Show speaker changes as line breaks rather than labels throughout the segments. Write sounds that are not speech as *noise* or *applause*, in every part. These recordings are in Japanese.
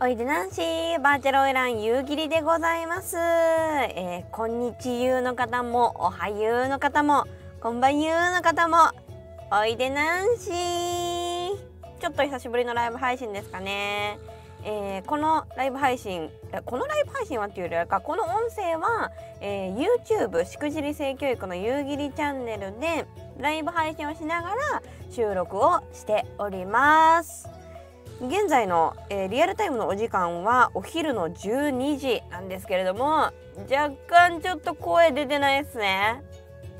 おいでなんしバーチャルオイラン夕霧でございます、えー、こんにちゆうの方もおはゆうの方もこんばんゆうの方もおいでなんしちょっと久しぶりのライブ配信ですかね。えー、このライブ配信このライブ配信はっていうよりかこの音声は、えー、YouTube しくじり性教育の夕霧チャンネルでライブ配信をしながら収録をしております。現在の、えー、リアルタイムのお時間はお昼の12時なんですけれども若干ちょっと声出てないですね。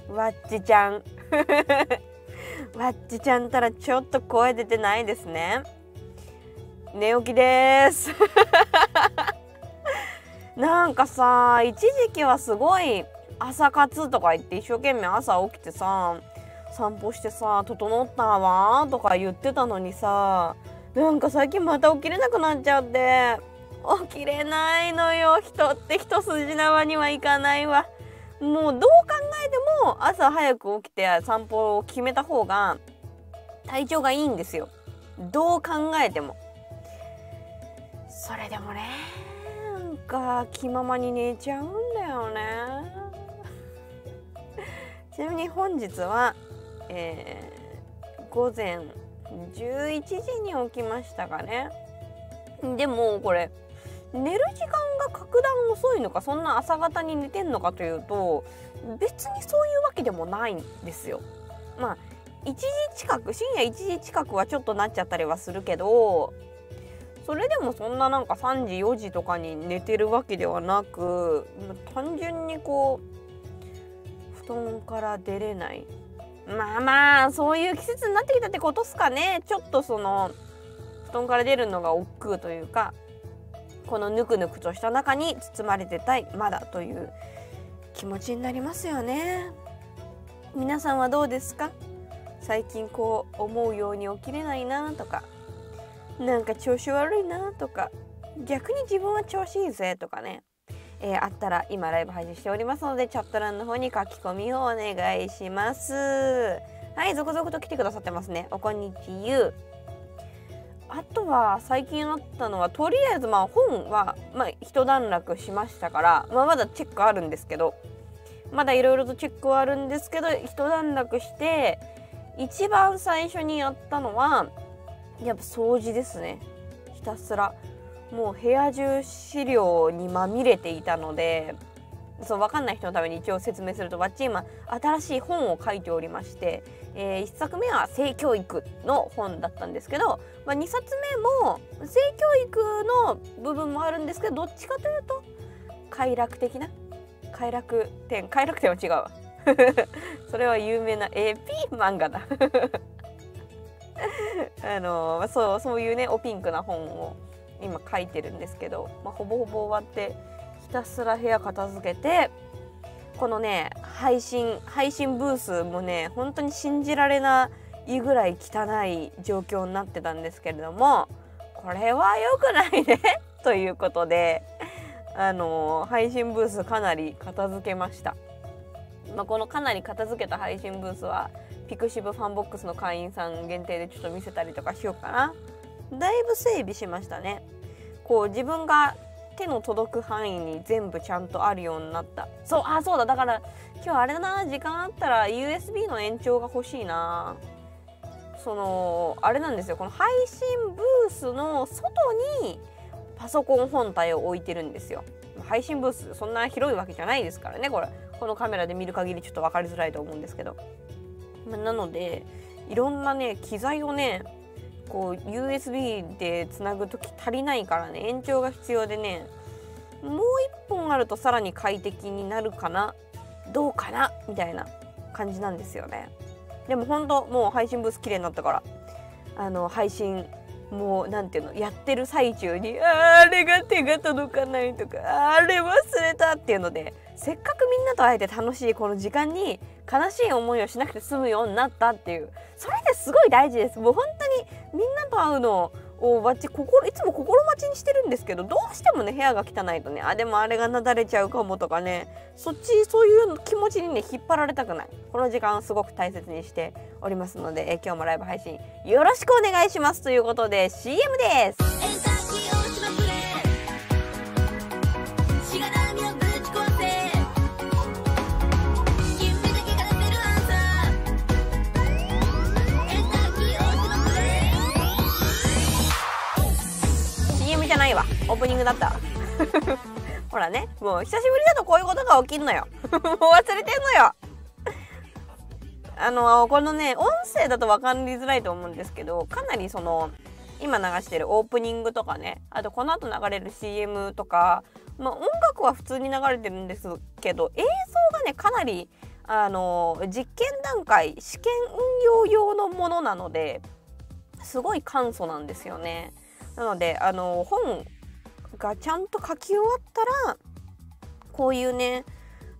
わっちちゃん。*laughs* わっちちゃんたらちょっと声出てないですね。寝起きです。*laughs* なんかさ一時期はすごい朝活とか言って一生懸命朝起きてさ散歩してさ「整ったわ」とか言ってたのにさなんか最近また起きれなくなっちゃって。起きれないのよ。人って一筋縄にはいかないわ。もうどう考えても朝早く起きて散歩を決めた方が体調がいいんですよ。どう考えても。それでもねなんか気ままに寝ちゃうんだよね。ちなみに本日は、えー、午前11時に起きましたかねでもこれ寝る時間が格段遅いのかそんな朝方に寝てんのかというと別にそういうわけでもないんですよ。まあ1時近く深夜1時近くはちょっとなっちゃったりはするけどそれでもそんななんか3時4時とかに寝てるわけではなく単純にこう布団から出れないまあまあそういう季節になってきたってことっすかね。ちょっとその布団から出るのが億劫というかこのぬくぬくとした中に包まれてたいまだという気持ちになりますよね。皆さんはどうですか？最近こう思うように起きれないなとかなんか調子悪いなとか逆に自分は調子いいぜとかね。えー、あったら今ライブ配信しておりますのでチャット欄の方に書き込みをお願いします。はい続々と来てくださってますね。おこんにちゆあとは最近あったのはとりあえずまあ本はまあ一段落しましたから、まあ、まだチェックあるんですけどまだいろいろとチェックはあるんですけど一段落して一番最初にやったのはやっぱ掃除ですね。ひたすら。もう部屋中資料にまみれていたのでそう分かんない人のために一応説明するとわっち今新しい本を書いておりまして、えー、1作目は性教育の本だったんですけど、まあ、2冊目も性教育の部分もあるんですけどどっちかというと快楽的な快楽天快楽天は違うわ。*laughs* それは有名な AP 漫画だ。*laughs* あのそうそういうねおピンクな本を今書いてるんですけど、まあ、ほぼほぼ終わってひたすら部屋片付けてこのね配信配信ブースもね本当に信じられないぐらい汚い状況になってたんですけれどもこれは良くないね *laughs* ということであの配信ブースかなり片付けました。まあ、このかなり片付けた配信ブースは pixivFANBOX の会員さん限定でちょっと見せたりとかしようかな。だいぶ整備しましたね。こう自分が手の届く範囲に全部ちゃんとあるようになった。そうあそうだ。だから今日あれだな。時間あったら USB の延長が欲しいな。そのあれなんですよ。この配信ブースの外にパソコン本体を置いてるんですよ。配信ブースそんな広いわけじゃないですからね。これこのカメラで見る限りちょっと分かりづらいと思うんですけど、まなのでいろんなね機材をねこう USB でつなぐ時足りないからね。延長が必要でね。もう1本あるとさらに快適になるかな。どうかな？みたいな感じなんですよね。でもほんともう配信ブース綺麗になったから。あの配信もう何ていうの？やってる最中にあれが手が届かないとかあれ忘れたっていうのでせっかくみんなと会えて楽しいこの時間に悲しい思いをしなくて済むようになったっていう。それですごい大事です。もう本当にみんなと会うのをわっち心いつも心待ちにしてるんですけどどうしてもね部屋が汚いとねあでもあれがなだれちゃうかもとかね。そっちそういう気持ちにね引っ張られたくない。この時間をすごく大切にしておりますのでえ今日もライブ配信よろしくお願いしますということで CM です。オープニングだった。*laughs* ほらね。もう久しぶりだとこういうことが起きんのよ。*laughs* もう忘れてんのよ。あのこのね音声だと分かりづらいと思うんですけどかなりその今流してるオープニングとかねあとこの後流れる CM とか、まあ、音楽は普通に流れてるんですけど映像がねかなりあの実験段階試験運用用のものなのですごい簡素なんですよね。なのであの本がちゃんと書き終わったらこういうね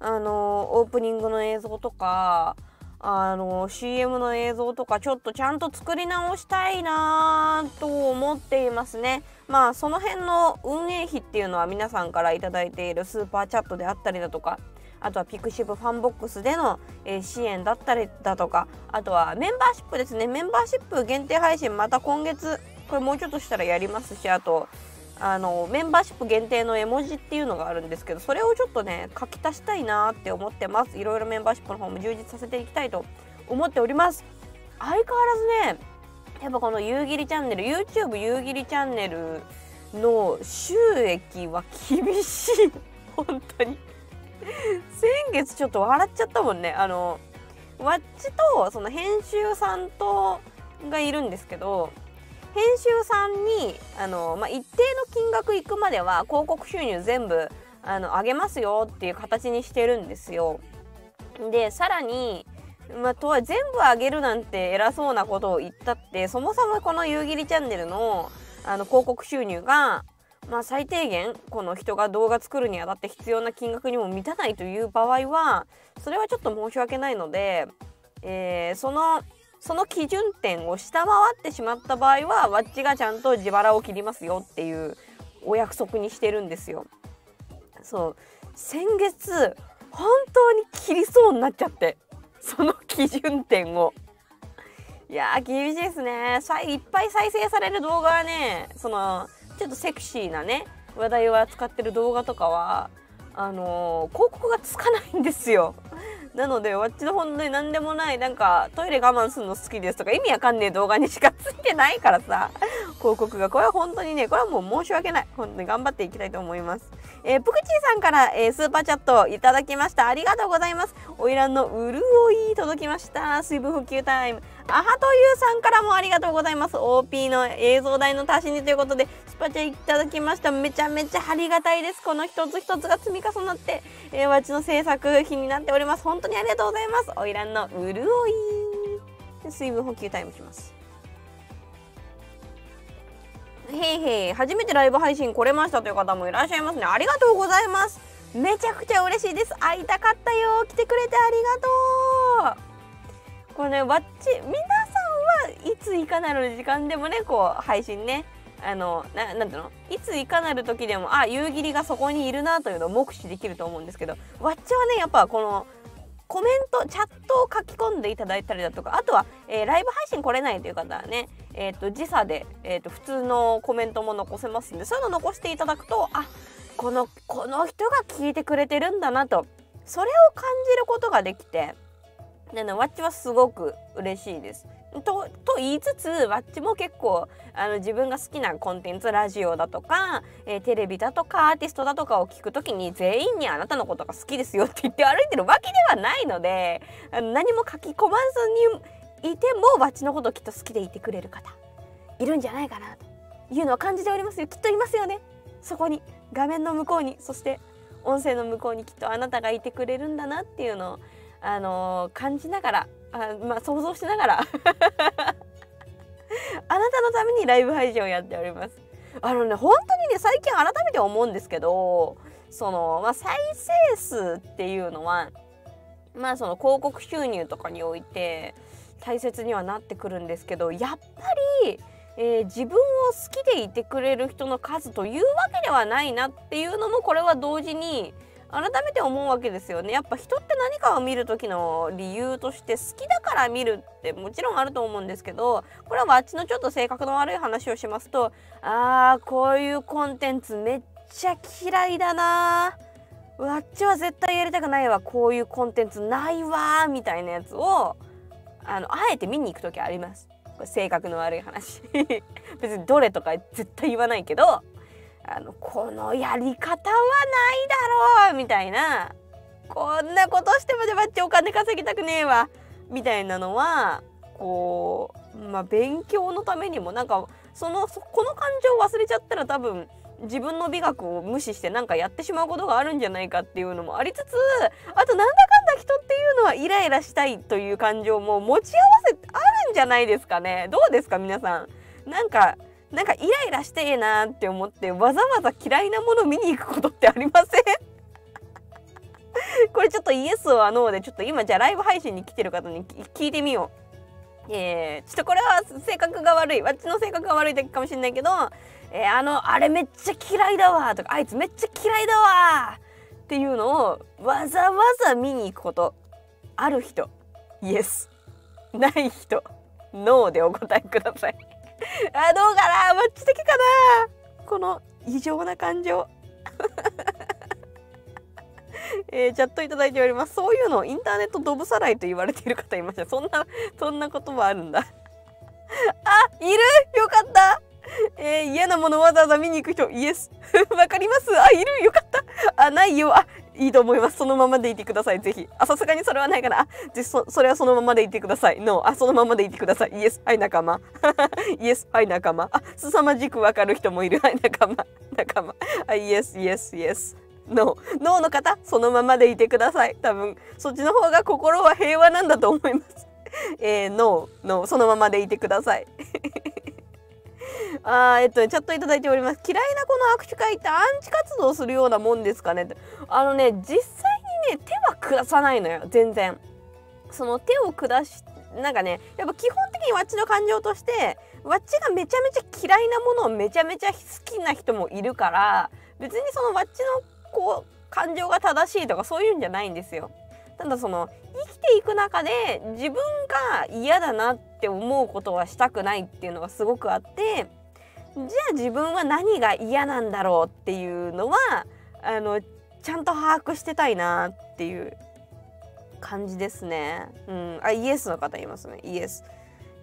あのオープニングの映像とかあの CM の映像とかちょっとちゃんと作り直したいなと思っていますね。まあその辺の運営費っていうのは皆さんから頂いているスーパーチャットであったりだとかあとは pixivFANBOX での、え、支援だったりだとかあとはメンバーシップですねメンバーシップ限定配信また今月これもうちょっとしたらやりますしあとあのメンバーシップ限定の絵文字っていうのがあるんですけどそれをちょっとね書き足したいなって思ってます。いろいろメンバーシップの方も充実させていきたいと思っております。相変わらずねやっぱこの夕霧チャンネル YouTube 夕霧チャンネルの収益は厳しい。本当に。先月ちょっと笑っちゃったもんね。あのワッチとその編集さんとがいるんですけど編集さんにあの、まあ、一定の金額いくまでは広告収入全部あの上げますよっていう形にしてるんですよ。でさらに、まあ、とは全部上げるなんて偉そうなことを言ったってそもそもこの夕霧チャンネルのあの広告収入が、まあ、最低限この人が動画作るにあたって必要な金額にも満たないという場合はそれはちょっと申し訳ないので、えー、そのその基準点を下回ってしまった場合はわっちがちゃんと自腹を切りますよっていうお約束にしてるんですよ。そう先月本当に切りそうになっちゃってその基準点を。いやー厳しいですねさいっぱい再生される動画はねそのちょっとセクシーなね話題を扱ってる動画とかはあのー、広告がつかないんですよ。なので、わっちの本当に何でもない、なんか、トイレ我慢するの好きですとか、意味わかんねえ動画にしかついてないからさ、広告が。これは本当にね、これはもう申し訳ない。本当に頑張っていきたいと思います。えー、プクチーさんから、えー、スーパーチャットいただきました。ありがとうございます。おいらんの潤い届きました。水分補給タイム。アハというさんからもありがとうございます。OP の映像代の足しにということで、スパチャいただきました。めちゃめちゃありがたいです。この一つ一つが積み重なって、えー、わちの制作費になっております。本当にありがとうございます。おいらんの潤い。水分補給タイムします。へいへい、初めてライブ配信来れましたという方もいらっしゃいますね。ありがとうございます。めちゃくちゃ嬉しいです。会いたかったよ。来てくれてありがとう。これねわっち皆さんはいついかなる時間でもねこう配信ねあのななんていうの？いついかなる時でもあ夕霧がそこにいるなというのを目視できると思うんですけどわっちはねやっぱこのコメントチャットを書き込んでいただいたりだとかあとは、えー、ライブ配信来れないという方はね、えーと、時差で、えーと、普通のコメントも残せますんでそういうの残していただくとあこのこの人が聞いてくれてるんだなとそれを感じることができてでね、わっちはすごく嬉しいです。とと言いつつわっちも結構あの自分が好きなコンテンツラジオだとか、えー、テレビだとかアーティストだとかを聞く時に全員にあなたのことが好きですよって言って歩いてるわけではないのであの何も書き込まずにいてもわっちのことをきっと好きでいてくれる方いるんじゃないかなというのは感じておりますよきっといますよねそこに画面の向こうにそして音声の向こうにきっとあなたがいてくれるんだなっていうのをあの、感じながらあまあ想像しながら *laughs* あなたのためにライブ配信をやっております。あのね本当にね最近改めて思うんですけどその、まあ、再生数っていうのはまあその広告収入とかにおいて大切にはなってくるんですけどやっぱり、えー、自分を好きでいてくれる人の数というわけではないなっていうのもこれは同時に改めて思うわけですよね。やっぱ人って何かを見る時の理由として好きだから見るってもちろんあると思うんですけどこれはあっちのちょっと性格の悪い話をしますとあーこういうコンテンツめっちゃ嫌いだなわっちは絶対やりたくないわ。こういうコンテンツないわみたいなやつをあのあえて見に行く時あります。性格の悪い話。*laughs* 別にどれとか絶対言わないけどあのこのやり方はないだろうみたいな。こんなことしてまでバッチお金稼ぎたくねえわみたいなのはこうまあ勉強のためにもなんかそのこの感情を忘れちゃったら多分自分の美学を無視してなんかやってしまうことがあるんじゃないかっていうのもありつつあとなんだかんだ人っていうのはイライラしたいという感情も持ち合わせあるんじゃないですかね。どうですか皆さん。なんかなんかイライラしてえなって思ってわざわざ嫌いなもの見に行くことってありません？*laughs* これちょっとイエスはノーでちょっと今じゃあライブ配信に来てる方に聞いてみよう。えー、ちょっとこれは性格が悪い。わっちの性格が悪いだけかもしれないけど、えー、あのあれめっちゃ嫌いだわとかあいつめっちゃ嫌いだわっていうのをわざわざ見に行くこと。ある人。イエス。ない人。ノーでお答えください。あどうかな？マッチ的かな？この異常な感情。*laughs* えー、チャットいただいております。そういうのインターネットドブさらいと言われている方いましたそんなそんな言葉あるんだ。あいる？よかった。えー、嫌なものわざわざ見に行く人？イエスわかります。あいる？よかった。あないよ。あいいと思います。そのままでいてください。ぜひ。あさすがにそれはないかな。あぜそそれはそのままでいてください。ノーあそのままでいてください。イエスはい仲間。イエスはい仲間。あ凄まじくわかる人もいる。はい仲間。仲間。あイエスイエスイエスノーノーの方そのままでいてください。多分そっちの方が心は平和なんだと思います。えー、ノーノーそのままでいてください。あえっと、チャットいただいております。嫌いな子の握手会ってアンチ活動するようなもんですかね？あのね実際にね手は下さないのよ全然。その手を下しなんかねやっぱ基本的にわっちの感情としてわっちがめちゃめちゃ嫌いなものをめちゃめちゃ好きな人もいるから別にそのわっちのこう感情が正しいとかそういうんじゃないんですよ。ただその生きていく中で自分が嫌だなって思うことはしたくないっていうのがすごくあってじゃあ自分は何が嫌なんだろうっていうのはあのちゃんと把握してたいなっていう感じですね。うん、あイエスの方いますねイエス。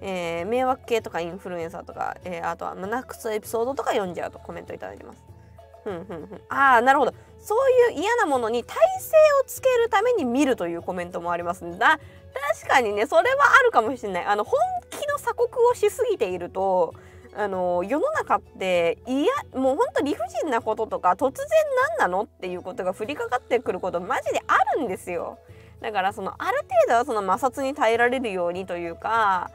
えー、迷惑系とかインフルエンサーとか、えー、あとはナックスエピソードとか読んじゃうとコメントいただいてます。ふんふんふんああなるほどそういう嫌なものに耐性をつけるために見るというコメントもありますんだ。確かにねそれはあるかもしれない。あの本気の鎖国をしすぎているとあの世の中っていやもうほんと理不尽なこととか突然何なのっていうことが降りかかってくることマジであるんですよ。だからそのある程度はその摩擦に耐えられるようにというか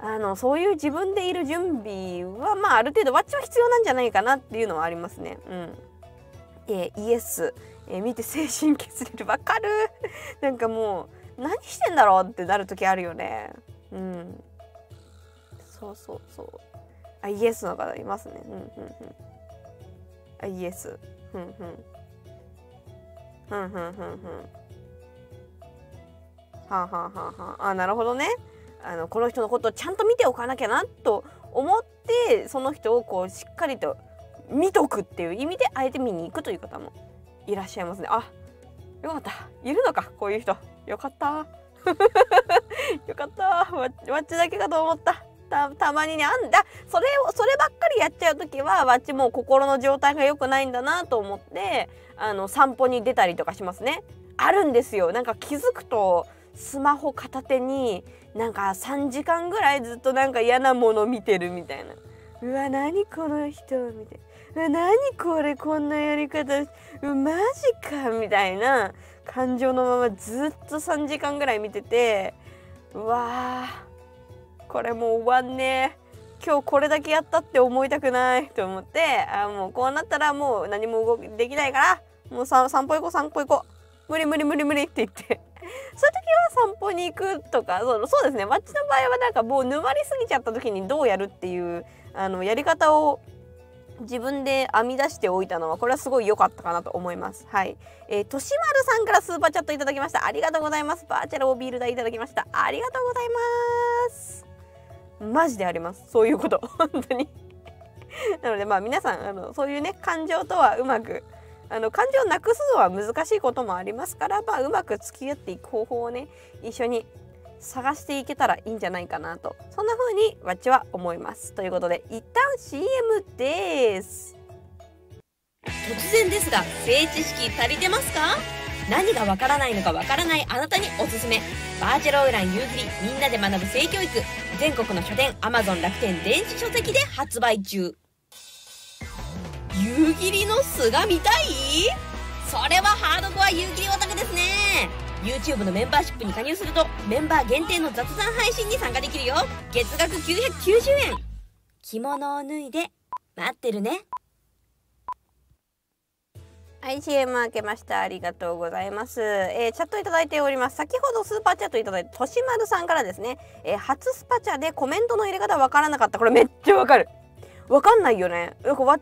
あのそういう自分でいる準備はまあある程度ワッチは必要なんじゃないかなっていうのはありますね。うん。えー、イエス、えー、見て精神削れるわかる *laughs* なんかもう何してんだろうってなる時あるよね。うんそうそうそうあイエスの方いますね。うんうんうんあイエス。ふんふん。ふんふんふんふん。はあ、はあはあはあ、あなるほどね。あのこの人のことをちゃんと見ておかなきゃなと思ってその人をこうしっかりと見とくっていう意味であえて見に行くという方もいらっしゃいますね。あよかった。いるのか。こういう人。よかった。*laughs* よかった。わっちだけかと思った。たたまにねあんだ。それをそればっかりやっちゃう時はわっちもう心の状態が良くないんだなと思ってあの散歩に出たりとかしますね。あるんですよ。なんか気づくとスマホ片手になんか3時間ぐらいずっとなんか嫌なもの見てるみたいな。うわ何この人みたいな。何これこんなやり方マジかみたいな感情のままずっと3時間ぐらい見ててうわこれもう終わんねえ。今日これだけやったって思いたくない。と思ってあもうこうなったらもう何も動きできないからもう散歩行こう散歩行こう。無理無理無理無理って言って。そういう時は散歩に行くとかそうそうですね。マッチの場合はなんかもう沼りすぎちゃった時にどうやるっていうあのやり方を自分で編み出しておいたのはこれはすごい良かったかなと思います。はい。えー、としまるさんからスーパーチャットいただきました。ありがとうございます。バーチャルオビール代いただきました。ありがとうございます。マジであります。そういうこと。*laughs* 本当になのでまあ皆さんあのそういうね感情とはうまくあの感情をなくすのは難しいこともありますから、まあ、うまく付き合っていく方法をね一緒に探していけたらいいんじゃないかなと。そんな風にわっちは思います。ということで一旦 CM です。突然ですが性知識足りてますか？何がわからないのかわからないあなたにおすすめ。バーチャルおいらん由宇霧みんなで学ぶ性教育。全国の書店 Amazon 楽天電子書籍で発売中。由宇霧の素が見たい？それはハードコア由宇霧オタクですね。YouTube のメンバーシップに加入するとメンバー限定の雑談配信に参加できるよ。月額990円。着物を脱いで待ってるね。はい CM 開けました。ありがとうございます、えー、チャットいただいております。先ほどスーパーチャットいただいたとしまるさんからですね、えー、初スパチャでコメントの入れ方わからなかった。これめっちゃわかる。わかんないよね。わっちも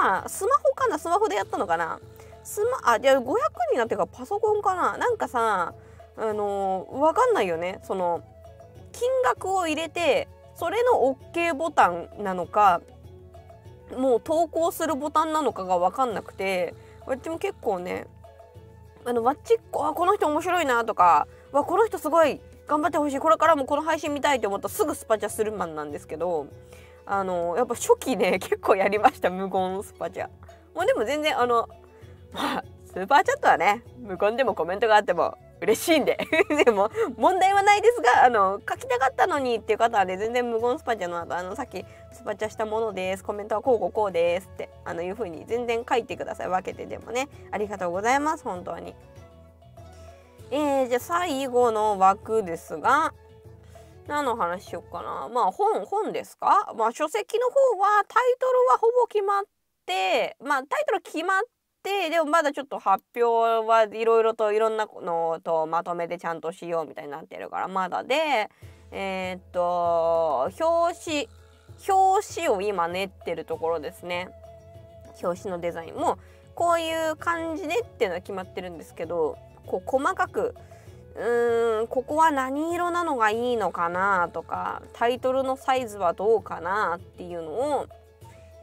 さスマホかな？スマホでやったのかな？スマあじゃあ500になってからパソコンかな。なんかさあのー、わかんないよね。その金額を入れてそれの OK ボタンなのかもう投稿するボタンなのかが分かんなくてわっちも結構ねあのわっちあこの人面白いなとかわこの人すごい頑張ってほしいこれからもこの配信見たいと思ったらすぐスパチャするマンなんですけどあのやっぱ初期ね結構やりました。無言スパチャ。もうでも全然あのま *laughs* あスーパーチャットはね無言でもコメントがあっても嬉しいんで。*laughs* でも問題はないですがあの書きたかったのにっていう方はね全然無言スパチャの後あのさっきスパチャしたものですコメントはこうこうこうですってあのいう風に全然書いてください分けてでもねありがとうございます本当に。えー、じゃあ最後の枠ですが何の話しようかな。まあ本本ですか？まあ書籍の方はタイトルはほぼ決まってまあタイトル決まってでもまだちょっと発表はいろいろといろんなのとまとめてちゃんとしようみたいになってるからまだでえー、っと表紙表紙を今練ってるところですね。表紙のデザインもこういう感じでっていうのは決まってるんですけどこう細かくうーんここは何色なのがいいのかなとかタイトルのサイズはどうかなっていうのを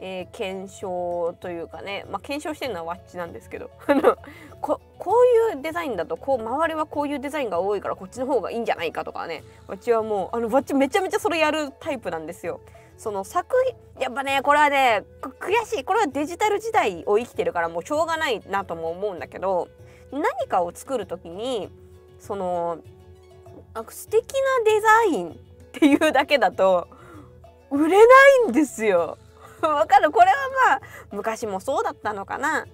えー、検証というかね、まあ、検証してるのはワッチなんですけど *laughs* ここういうデザインだとこう周りはこういうデザインが多いからこっちの方がいいんじゃないかとかねワッチはもうあのワッチめちゃめちゃそれやるタイプなんですよ。その作品やっぱねこれはね悔しいこれはデジタル時代を生きてるからもうしょうがないなとも思うんだけど何かを作る時にその素敵なデザインっていうだけだと売れないんですよ。*laughs* わかるこれはまあ昔もそうだったのかな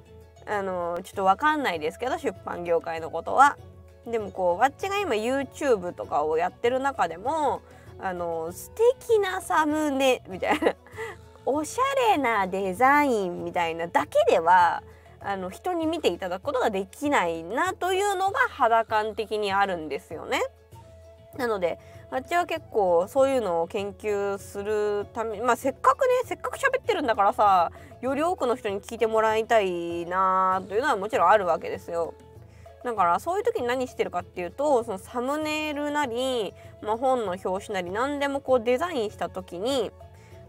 あのちょっとわかんないですけど出版業界のことは。でもこうわっちが今 YouTube とかをやってる中でもあの素敵なサムネみたいな *laughs* おしゃれなデザインみたいなだけではあの人に見ていただくことができないなというのが肌感的にあるんですよね。なのであっちは結構そういうのを研究するためまあせっかくねせっかく喋ってるんだからさより多くの人に聞いてもらいたいなというのはもちろんあるわけですよ。だからそういう時に何してるかっていうとそのサムネイルなり、まあ、本の表紙なり何でもこうデザインした時に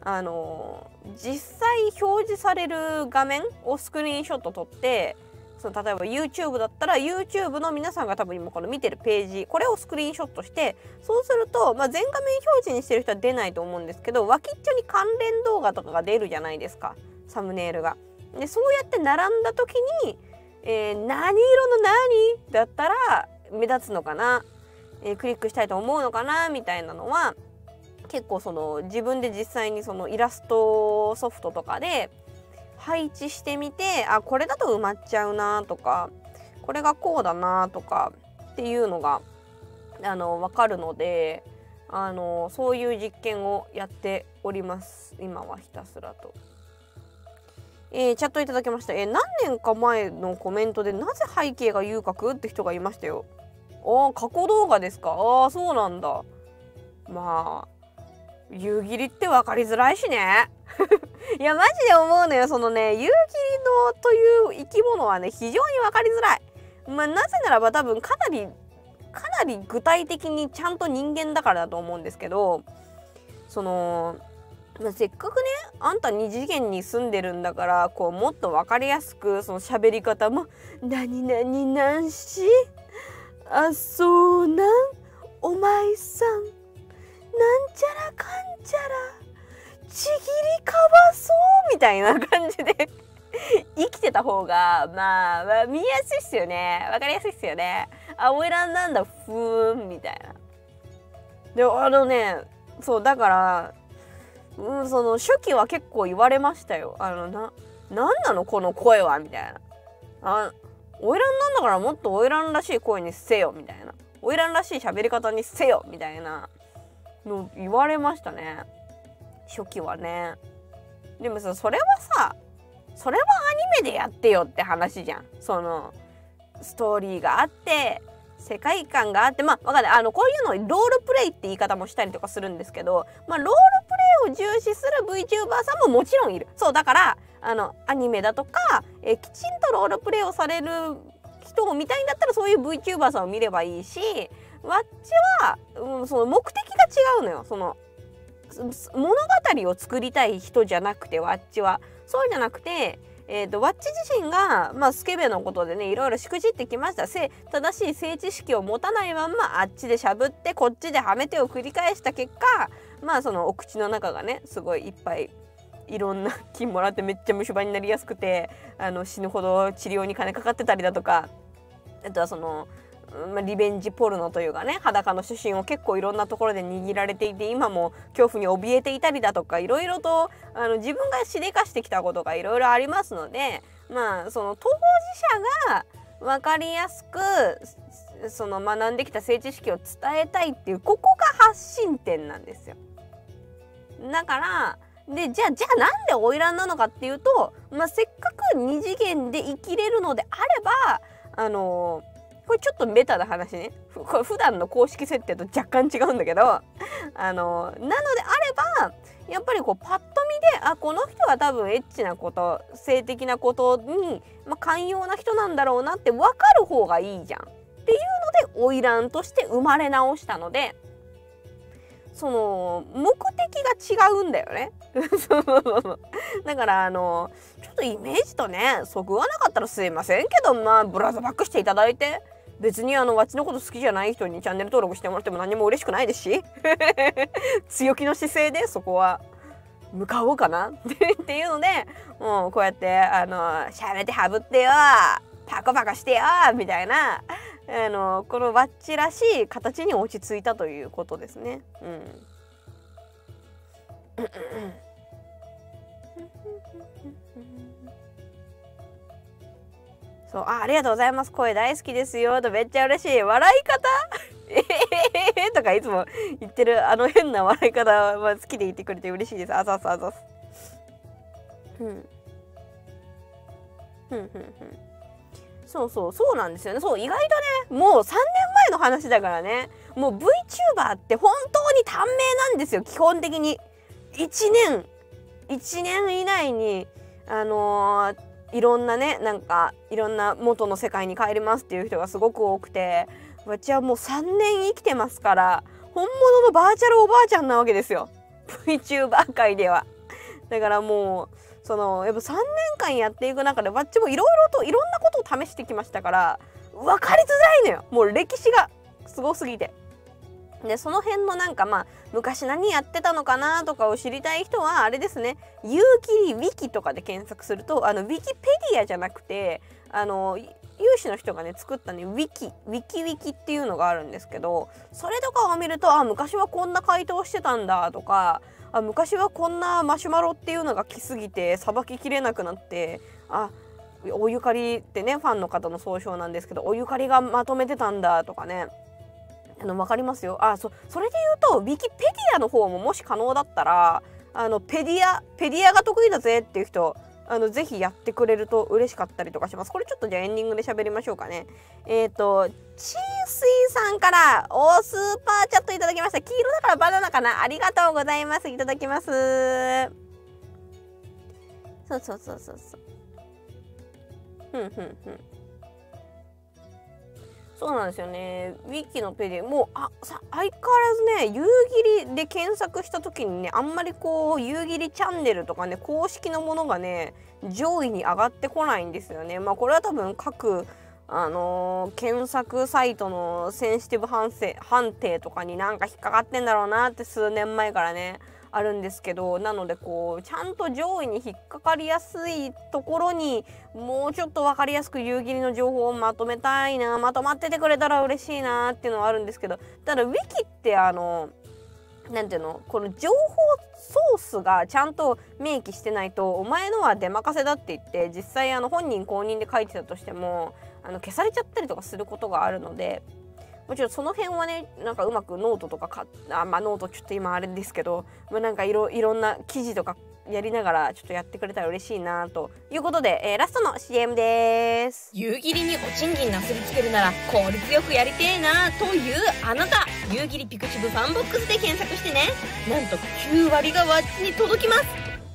あの実際表示される画面をスクリーンショット撮ってその例えば YouTube だったら YouTube の皆さんが多分今この見てるページこれをスクリーンショットしてそうすると、まあ、全画面表示にしてる人は出ないと思うんですけど脇っちょに関連動画とかが出るじゃないですか。サムネイルが。でそうやって並んだ時に、えー、何色の何だったら目立つのかな、えー、クリックしたいと思うのかな？みたいなのは結構その自分で実際にそのイラストソフトとかで配置してみてあこれだと埋まっちゃうなとかこれがこうだなとかっていうのがあの分かるのであのそういう実験をやっております今はひたすらと。えー、チャットいただきました、えー、何年か前のコメントでなぜ背景が遊郭？って人がいましたよ。ああ過去動画ですか？ああそうなんだ。まあ夕霧って分かりづらいしね。いやマジで思うのよそのね夕霧のという生き物はね非常に分かりづらい。まあ、なぜならば多分かなりかなり具体的にちゃんと人間だからだと思うんですけどその、まあ、せっかくねあんた二次元に住んでるんだからこうもっと分かりやすくその喋り方も「何々なんしあそうなんお前さんなんちゃらかんちゃら」ちぎりかわそうみたいな感じで生きてた方がまあ、まあ、見やすいっすよね。わかりやすいっすよね。あ花魁なんだふーんみたいな。であのねそうだからうんその初期は結構言われましたよ。あのな何なのこの声はみたいな。あ花魁なんだからもっと花魁らしい声にせよみたいな。花魁らしい喋り方にせよみたいなの言われましたね。初期はね。でもさそれはさそれはアニメでやってよって話じゃん。そのストーリーがあって世界観があってまあ分かんない。あのこういうのロールプレイって言い方もしたりとかするんですけどまあロールプレイを重視する VTuber さんももちろんいる。そうだからあのアニメだとかえきちんとロールプレイをされる人を見たいんだったらそういう VTuber さんを見ればいいしわっちは、うん、その目的が違うのよ。その物語を作りたい人じゃなくてわっちは。そうじゃなくてえーと、ワッチ自身が、まあ、スケベのことでねいろいろしくじってきました。正しい性知識を持たないまんまあっちでしゃぶってこっちではめてを繰り返した結果まあそのお口の中がねすごいいっぱいいろんな菌もらってめっちゃ虫歯になりやすくてあの死ぬほど治療に金かかってたりだとかあとはその、リベンジポルノというかね裸の写真を結構いろんなところで握られていて今も恐怖に怯えていたりだとかいろいろとあの自分がしでかしてきたことがいろいろありますのでまあその当事者が分かりやすくその学んできた性知識を伝えたいっていうここが発信点なんですよ。だからでじゃあじゃあなんで花魁なのかっていうと、まあ、せっかく二次元で生きれるのであればあのーこれちょっとベタな話ね。これ普段の公式設定と若干違うんだけどあのなのであればやっぱりこうパッと見であこの人は多分エッチなこと性的なことに、まあ、寛容な人なんだろうなって分かる方がいいじゃん。っていうので花魁として生まれ直したのでその目的が違うんだよね。*laughs* だからあのちょっとイメージとねそぐわなかったらすいませんけどまあブラザーバックしていただいて。別にあのわちのこと好きじゃない人にチャンネル登録してもらっても何も嬉しくないですし。*laughs* 強気の姿勢でそこは向かおうかなっていうのでもうこうやってあのしゃべってはぶってよ。パコパコしてよみたいな。あのこのわっちらしい形に落ち着いたということですね。うん。*laughs* そうあありがとうございます。声大好きですよ。とめっちゃ嬉しい。笑い方？え *laughs* えとかいつも言ってるあの変な笑い方は好きでいてくれて嬉しいです。あざすあざす。そうそうそうなんですよね。そう意外とねもう3年前の話だからね。もう VTuber って本当に短命なんですよ。基本的に。1年。1年以内にあのーいろんなねなんかいろんな元の世界に帰りますっていう人がすごく多くて私はもう3年生きてますから本物のバーチャルおばあちゃんなわけですよ VTuber 界では。だからもうそのやっぱ3年間やっていく中でわっちもいろいろといろんなことを試してきましたから分かりづらいのよもう歴史がすごすぎて。でその辺のなんかまあ昔何やってたのかなとかを知りたい人はあれですね「有機ウィキ」とかで検索するとあのウィキペディアじゃなくてあの有志の人がね作ったねウィキウィキウィキっていうのがあるんですけどそれとかを見るとあ昔はこんな回答してたんだとかあ昔はこんなマシュマロっていうのが来すぎてさばききれなくなってあおゆかりってねファンの方の総称なんですけどおゆかりがまとめてたんだとかね。あの分かりますよ。あそそれで言うとウィキペディアの方ももし可能だったらあのペディアペディアが得意だぜっていう人あのぜひやってくれると嬉しかったりとかします。これちょっとじゃあエンディングで喋りましょうかね。えっ、ー、とチースイさんからおスーパーチャットいただきました。黄色だからバナナかな。ありがとうございます。いただきます。そうそうそうそうそう。ふんふんふん。そうなんですよね。ウィキのペディもうあさ相変わらずね夕霧で検索した時にねあんまりこう夕霧チャンネルとかね公式のものがね上位に上がってこないんですよね。まあこれは多分各あのー、検索サイトのセンシティブ判定判定とかになんか引っかかってんだろうなって数年前からねあるんですけどなのでこうちゃんと上位に引っかかりやすいところにもうちょっと分かりやすく夕霧の情報をまとめたいなまとまっててくれたら嬉しいなっていうのはあるんですけどただウィキってあの何ていうのこの情報ソースがちゃんと明記してないとお前のは出任せだって言って実際あの本人公認で書いてたとしてもあの消されちゃったりとかすることがあるのでもちろんその辺はねなんかうまくノートとかかあまあノートちょっと今あれですけど、まあ、なんかいろいろんな記事とかやりながらちょっとやってくれたら嬉しいなということで、えー、ラストの CM です。
由宇霧にお賃金なすりつけるなら効率よくやりてえなというあなた。夕霧ピクチブファンボックスで検索してね。なんと9割がわっちに届きます。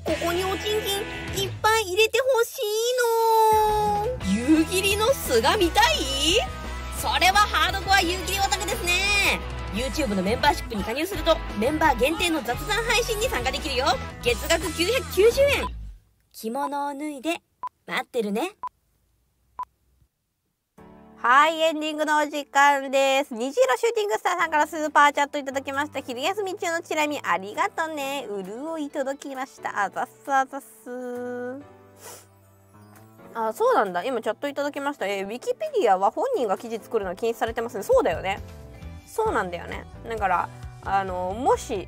ここにお賃金いっぱい入れてほしいの。由宇霧の素が見たい？それはハードコア由宇霧オタクですね。YouTube のメンバーシップに加入するとメンバー限定の雑談配信に参加できるよ。月額990円。着物を脱いで待ってるね。
はいエンディングのお時間です。虹色シューティングスターさんからスーパーチャットいただきました。昼休み中のチラ見ありがとね。うるおい届きました。あざっすあざっす。あそうなんだ。今チャットいただきました。え、ウィキペディアは本人が記事作るの禁止されてますね。そうだよね。そうなんだよね。だからあのもし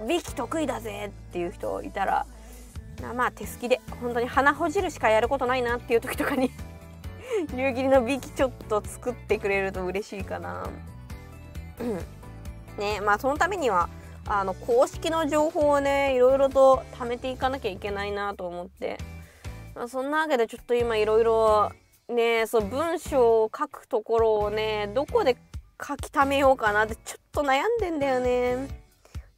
ウィキ得意だぜっていう人いたらまあ手すきで本当に鼻ほじるしかやることないなっていう時とかに *laughs* 夕霧のウィキちょっと作ってくれると嬉しいかな。うん。ねまあそのためにはあの公式の情報をねいろいろと貯めていかなきゃいけないなと思って。まあ、そんなわけでちょっと今いろいろねそう文章を書くところをねどこで書き溜めようかなってちょっと悩んでんだよね。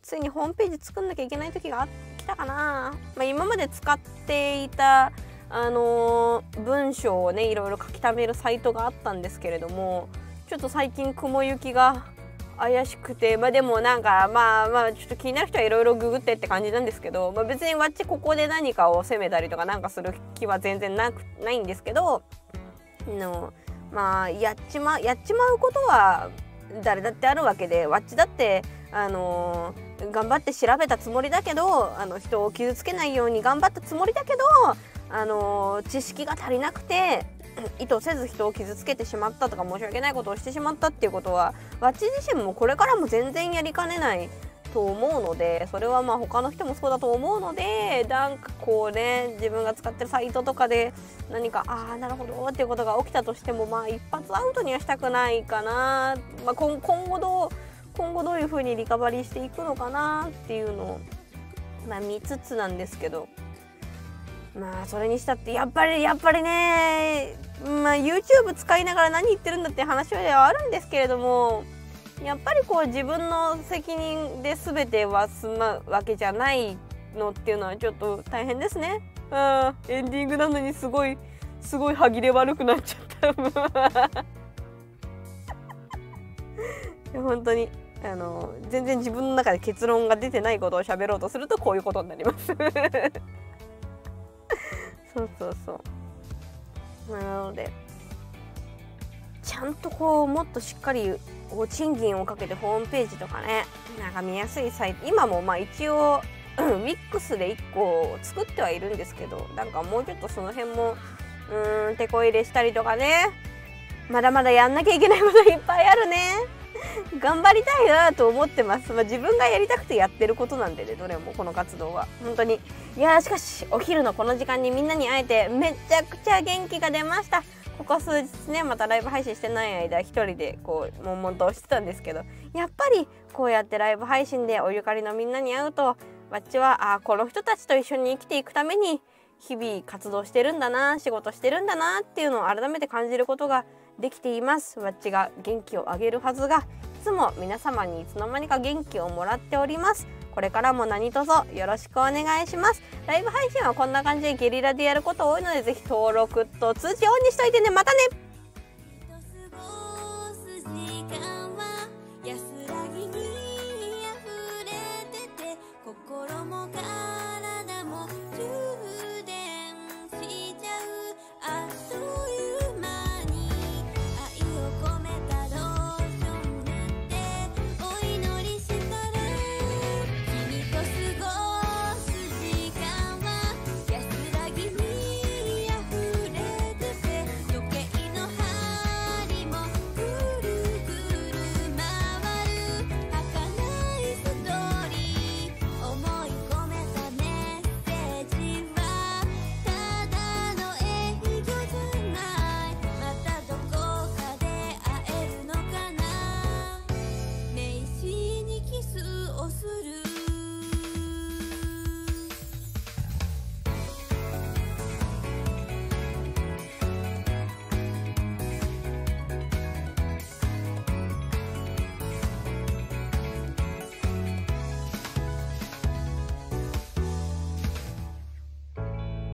ついにホームページ作んなきゃいけない時が来たかな、まあ、今まで使っていたあのー、文章をねいろいろ書き溜めるサイトがあったんですけれどもちょっと最近雲行きが怪しくてまあでもなんかまあまあちょっと気になる人はいろいろググってって感じなんですけど、まあ、別にわっちここで何かを責めたりとかなんかする気は全然なくないんですけどのまあやっちまやっちまうことは誰だってあるわけでわっちだってあのー、頑張って調べたつもりだけどあの人を傷つけないように頑張ったつもりだけどあの、知識が足りなくて意図せず人を傷つけてしまったとか申し訳ないことをしてしまったっていうことはわっち自身もこれからも全然やりかねないと思うのでそれはまあ他の人もそうだと思うのでなんかこうね自分が使ってるサイトとかで何かああなるほどっていうことが起きたとしてもまあ一発アウトにはしたくないかな、まあ、今後どう今後どういう風にリカバリーしていくのかなっていうのを、まあ、見つつなんですけど。まあそれにしたってやっぱりやっぱりねまあ YouTube 使いながら何言ってるんだって話ではあるんですけれどもやっぱりこう自分の責任で全ては済むわけじゃないのっていうのはちょっと大変ですね。うん、エンディングなのにすごいすごい歯切れ悪くなっちゃった。い *laughs* や本当にあの全然自分の中で結論が出てないことを喋ろうとするとこういうことになります *laughs* そうそうそうなのでちゃんとこうもっとしっかりお賃金をかけてホームページとかねなんか見やすいサイト。今もまあ一応ウィックスで1個作ってはいるんですけどなんかもうちょっとその辺もうーん手こ入れしたりとかね。まだまだやんなきゃいけないこといっぱいあるね。*laughs* 頑張りたいなと思ってます、まあ、自分がやりたくてやってることなんでねどれもこの活動は。本当に。いやしかしお昼のこの時間にみんなに会えてめちゃくちゃ元気が出ました。ここ数日ねまたライブ配信してない間一人でこう悶々としてたんですけど。やっぱりこうやってライブ配信でおゆかりのみんなに会うとわっちはあこの人たちと一緒に生きていくために日々活動してるんだな仕事してるんだなっていうのを改めて感じることができています。わっちが元気をあげるはずがいつも皆様にいつの間にか元気をもらっております。これからも何卒よろしくお願いします。ライブ配信はこんな感じでゲリラでやること多いのでぜひ登録と通知オンにしといてね。またね。